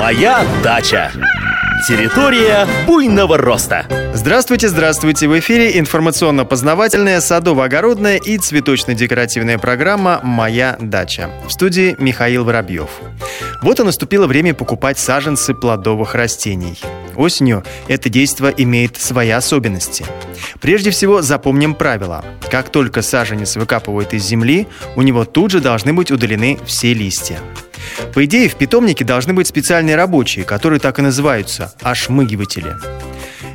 Моя дача. Территория буйного роста. Здравствуйте, здравствуйте! В эфире информационно-познавательная, садово-огородная и цветочно-декоративная программа «Моя дача». В студии Михаил Воробьев. Вот и наступило время покупать саженцы плодовых растений. Осенью это действо имеет свои особенности. Прежде всего запомним правило. Как только саженец выкапывают из земли, у него тут же должны быть удалены все листья. По идее, в питомнике должны быть специальные рабочие, которые так и называются – ошмыгиватели.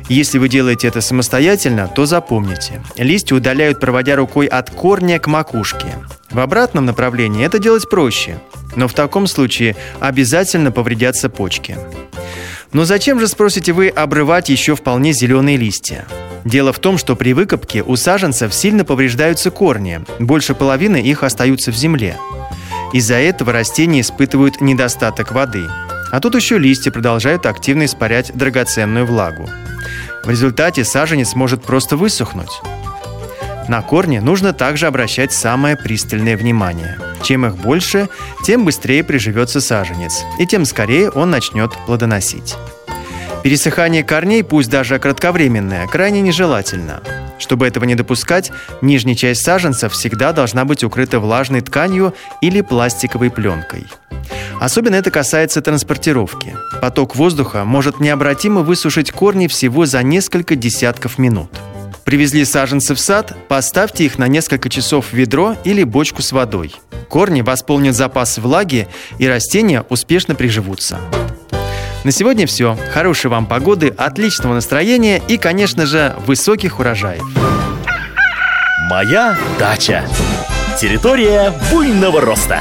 Если вы делаете это самостоятельно, то запомните. Листья удаляют, проводя рукой от корня к макушке. В обратном направлении это делать проще, но в таком случае обязательно повредятся почки. Но зачем же, спросите вы, обрывать еще вполне зеленые листья? Дело в том, что при выкопке у саженцев сильно повреждаются корни, больше половины их остаются в земле. Из-за этого растения испытывают недостаток воды. А тут еще листья продолжают активно испарять драгоценную влагу. В результате саженец может просто высохнуть. На корни нужно также обращать самое пристальное внимание. Чем их больше, тем быстрее приживется саженец, и тем скорее он начнет плодоносить. Пересыхание корней, пусть даже кратковременное, крайне нежелательно. Чтобы этого не допускать, нижняя часть саженца всегда должна быть укрыта влажной тканью или пластиковой пленкой. Особенно это касается транспортировки. Поток воздуха может необратимо высушить корни всего за несколько десятков минут. Привезли саженцы в сад, поставьте их на несколько часов в ведро или бочку с водой. Корни восполнят запас влаги, и растения успешно приживутся. На сегодня все. Хорошей вам погоды, отличного настроения и, конечно же, высоких урожаев. Моя дача. Территория буйного роста.